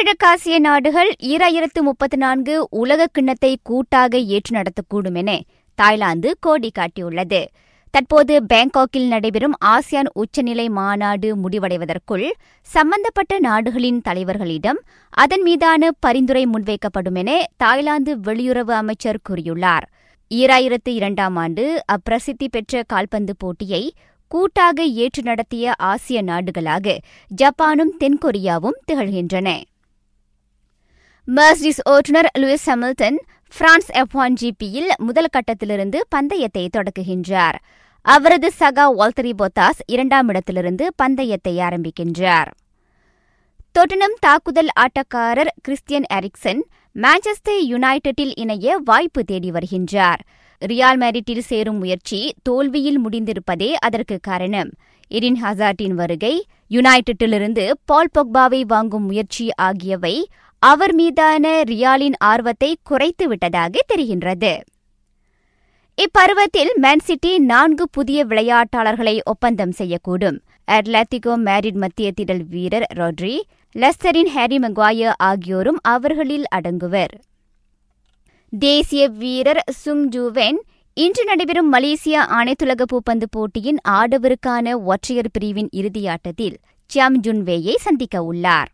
தென்கிழக்காசிய நாடுகள் ஈராயிரத்து முப்பத்தி நான்கு உலக கிண்ணத்தை கூட்டாக ஏற்று நடத்தக்கூடும் என தாய்லாந்து கோடி காட்டியுள்ளது. தற்போது பேங்காக்கில் நடைபெறும் ஆசியான் உச்சநிலை மாநாடு முடிவடைவதற்குள் சம்பந்தப்பட்ட நாடுகளின் தலைவர்களிடம் அதன் மீதான பரிந்துரை முன்வைக்கப்படும் என தாய்லாந்து வெளியுறவு அமைச்சர் கூறியுள்ளார். ஈராயிரத்து இரண்டாம் ஆண்டு அப்பிரசித்தி பெற்ற கால்பந்து போட்டியை கூட்டாக ஏற்று நடத்திய ஆசிய நாடுகளாக ஜப்பானும் தென்கொரியாவும் திகழ்கின்றன. மெர்சிடிஸ் ஓட்டுநர் Lewis Hamilton France F one ஜிபியில் முதல் கட்டத்திலிருந்து பந்தயத்தை தொடக்குகின்றார். அவரது சகா வால்தரி பொத்தாஸ் இரண்டாம் இடத்திலிருந்து பந்தயத்தை ஆரம்பிக்கின்றார். தொட்டனம் தாக்குதல் ஆட்டக்காரர் கிறிஸ்டியன் எரிக்சன் மான்செஸ்டர் யுனைடெட்டில் இணைய வாய்ப்பு தேடி வருகின்றார். ரியால் மேரிட்டில் சேரும் முயற்சி தோல்வியில் முடிந்திருப்பதே அதற்கு காரணம். இரின் ஹசார்டின் வருகை யுனைடெட்டிலிருந்து பால் பொக்பாவை வாங்கும் முயற்சி ஆகியவை அவர் மீதான ரியாலின் ஆர்வத்தை குறைத்து விட்டதாக தெரிகின்றது. இப்பருவத்தில் மேன்சிட்டி நான்கு புதிய விளையாட்டாளர்களை ஒப்பந்தம் செய்யக்கூடும். அட்லாத்திகோ மேரிட் மத்திய திடல் வீரர் ரோட்ரி லெஸ்டரின் ஹாரி மெக்வாயர் ஆகியோரும் அவர்களில் அடங்குவர். தேசிய வீரர் சுங் ஜூவென் இன்று நடைபெறும் மலேசியா அனைத்துலக பூப்பந்து போட்டியின் ஆடவருக்கான ஒற்றையர் பிரிவின் இறுதியாட்டத்தில் சியாம் ஜுன்வேயை சந்திக்க உள்ளார்.